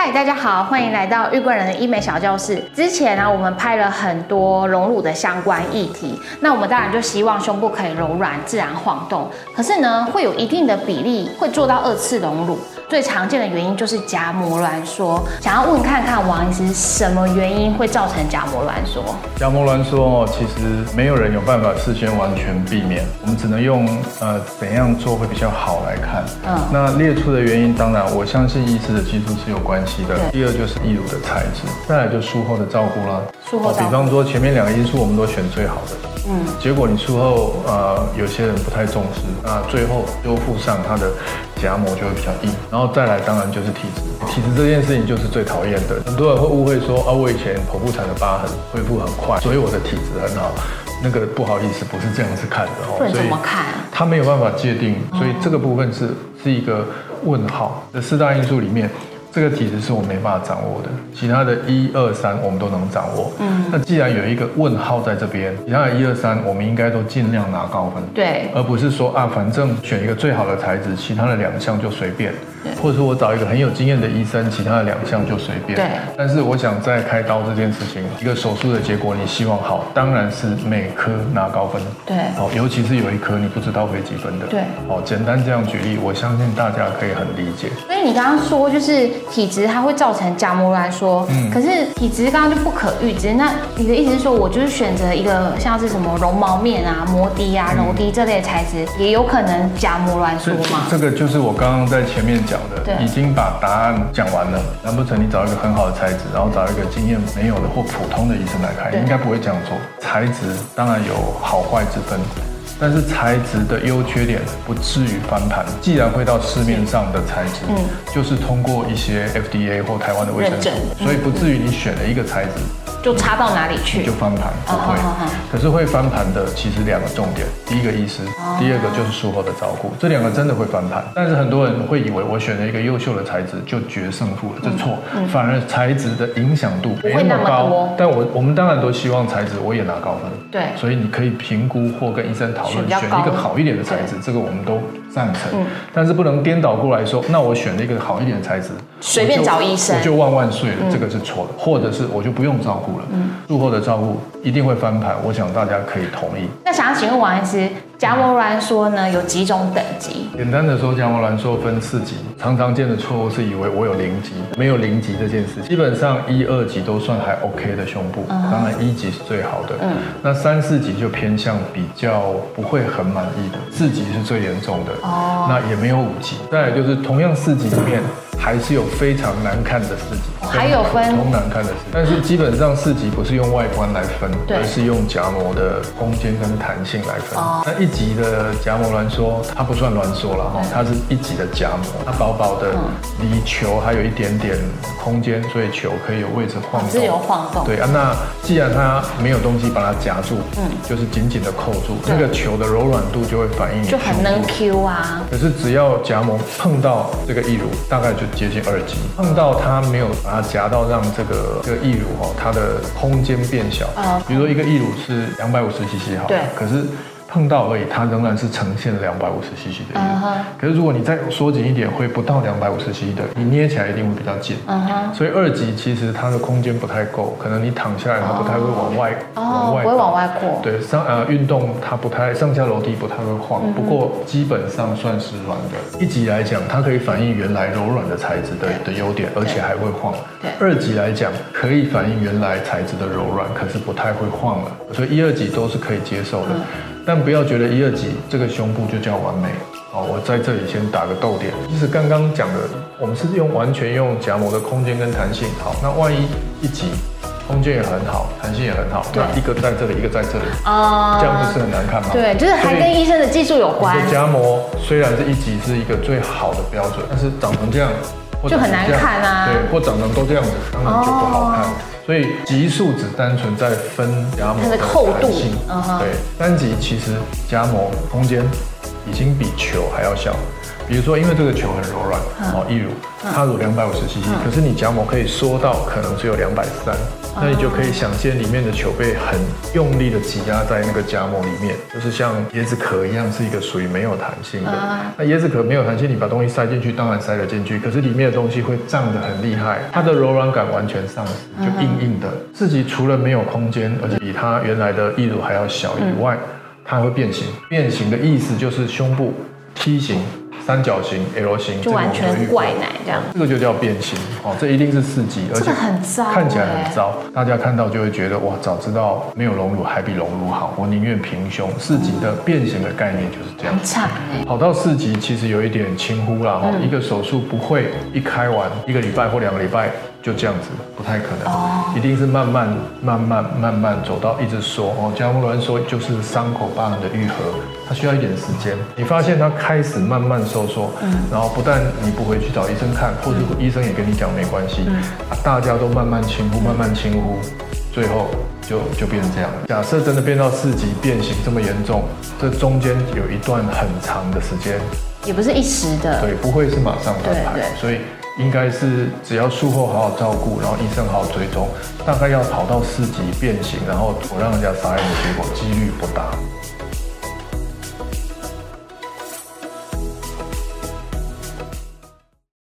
嗨，大家好，欢迎来到玉贵人的医美小教室。之前呢，我们拍了很多隆乳的相关议题，那我们当然就希望胸部可以柔软、自然晃动。可是呢，会有一定的比例会做到二次隆乳。最常见的原因就是夹膜挛缩。想要问看看王医师，什么原因会造成夹膜挛缩？夹膜挛缩哦，其实没有人有办法事先完全避免，我们只能用呃怎样做会比较好来看。嗯，那列出的原因，当然我相信医师的技术是有关系的。第二就是义乳的材质，再来就术后的照顾啦。术后，比方说前面两个因素我们都选最好的，嗯，结果你术后呃有些人不太重视，那最后修复上它的。夹膜就会比较硬，然后再来当然就是体质，体质这件事情就是最讨厌的。很多人会误会说啊，我以前剖腹产的疤痕恢复很快，所以我的体质很好。那个不好意思，不是这样子看的哦。所以怎么看？他没有办法界定，所以这个部分是是一个问号。这四大因素里面。这个体质是我没办法掌握的，其他的一二三我们都能掌握。嗯，那既然有一个问号在这边，其他的一二三我们应该都尽量拿高分。对，而不是说啊，反正选一个最好的材质，其他的两项就随便。或者说我找一个很有经验的医生，其他的两项就随便。对。但是我想在开刀这件事情，一个手术的结果你希望好，当然是每科拿高分。对。哦，尤其是有一科你不知道会几分的。对。哦，简单这样举例，我相信大家可以很理解。所以你刚刚说就是体质它会造成假膜挛缩，嗯，可是体质刚刚就不可预知。那你的意思是说我就是选择一个像是什么绒毛面啊、膜滴啊、柔滴这类材质，也有可能假膜挛缩吗？这个就是我刚刚在前面讲的，已经把答案讲完了。难不成你找一个很好的材质，然后找一个经验没有的或普通的医生来看？应该不会这样做。材质当然有好坏之分。但是材质的优缺点不至于翻盘。既然会到市面上的材质，嗯，就是通过一些 FDA 或台湾的卫生署，所以不至于你选了一个材质。就差到哪里去？就翻盘，不会。可是会翻盘的其实两个重点，第一个医师，第二个就是术后的照顾，这两个真的会翻盘。但是很多人会以为我选了一个优秀的材质就决胜负了，这错。反而材质的影响度没那么高。但我我们当然都希望材质我也拿高分。对。所以你可以评估或跟医生讨论选一个好一点的材质，这个我们都赞成。但是不能颠倒过来说，那我选了一个好一点的材质，随便找医生我就万万岁了，这个是错的。或者是我就不用照顾。嗯，术后的照顾一定会翻盘，我想大家可以同意。那想要请问王医师，夹膜挛缩呢有几种等级？简单的说，夹膜挛缩分四级。常常见的错误是以为我有零级，没有零级这件事。基本上一二级都算还 OK 的胸部，当然一级是最好的。嗯，那三四级就偏向比较不会很满意的，四级是最严重的。哦，那也没有五级。再来就是同样四级里面。还是有非常难看的四级，还有分通难看的是，但是基本上四级不是用外观来分，而是用夹膜的空间跟弹性来分。那一级的夹膜挛缩，它不算挛缩了哈，它是一级的夹膜，它薄薄的，离球还有一点点空间，所以球可以有位置晃动，自由晃动。对啊，那既然它没有东西把它夹住，嗯，就是紧紧的扣住，那个球的柔软度就会反映就很能 Q 啊。可是只要夹膜碰到这个义乳，大概就接近二级，碰到它没有把它夹到，让这个这个义乳哈，它的空间变小。啊，比如说一个义乳是两百五十 cc 哈，对，可是。碰到而已，它仍然是呈现两百五十 cc 的。可是如果你再缩紧一点，会不到两百五十 cc 的，你捏起来一定会比较紧。所以二级其实它的空间不太够，可能你躺下来它不太会往外，往外，不会往外扩。对，上呃运动它不太上下楼梯不太会晃，不过基本上算是软的。一级来讲，它可以反映原来柔软的材质的的优点，而且还会晃。对。二级来讲，可以反映原来材质的柔软，可是不太会晃了。所以一二级都是可以接受的。但不要觉得一二级这个胸部就叫完美好，我在这里先打个逗点。其实刚刚讲的，我们是用完全用夹膜的空间跟弹性。好，那万一一级空间也很好，弹性也很好，那一个在这里，一个在这里，啊，这样不是很难看吗？对，就是还跟医生的技术有关。夹膜虽然是一级是一个最好的标准，但是长成这样就很难看啊。对，或长成都这样子，当然就不好看。所以级数只单纯在分夹膜的厚度，对，单级其实加膜空间已经比球还要小，比如说，因为这个球很柔软，哦，一乳，它乳两百五十 CC，可是你夹膜可以缩到可能只有两百三，那你就可以想见里面的球被很用力的挤压在那个夹膜里面，就是像椰子壳一样，是一个属于没有弹性的。那椰子壳没有弹性，你把东西塞进去，当然塞得进去，可是里面的东西会胀得很厉害，它的柔软感完全丧失，就硬硬的。自己除了没有空间，而且比它原来的翼乳还要小以外，它会变形。变形的意思就是胸部梯形。三角形、L 型，就完全怪奶这样，这个就叫变形哦，这一定是四级，而且很糟，看起来很糟，大家看到就会觉得哇，早知道没有隆乳还比隆乳好，我宁愿平胸。四级的变形的概念就是这样，很惨跑到四级其实有一点轻忽啦，一个手术不会一开完一个礼拜或两个礼拜。就这样子不太可能，一定是慢慢、慢慢、慢慢走到一直缩哦。加木伦说，就是伤口疤痕的愈合，它需要一点时间。你发现它开始慢慢收缩，嗯，然后不但你不回去找医生看，或者医生也跟你讲没关系，嗯，大家都慢慢轻呼、慢慢轻呼，最后就就变成这样。假设真的变到四级变形这么严重，这中间有一段很长的时间，也不是一时的，对，不会是马上翻牌，所以。应该是只要术后好好照顾，然后医生好好追踪，大概要跑到四级变形，然后我让人家杀人的结果几率不大。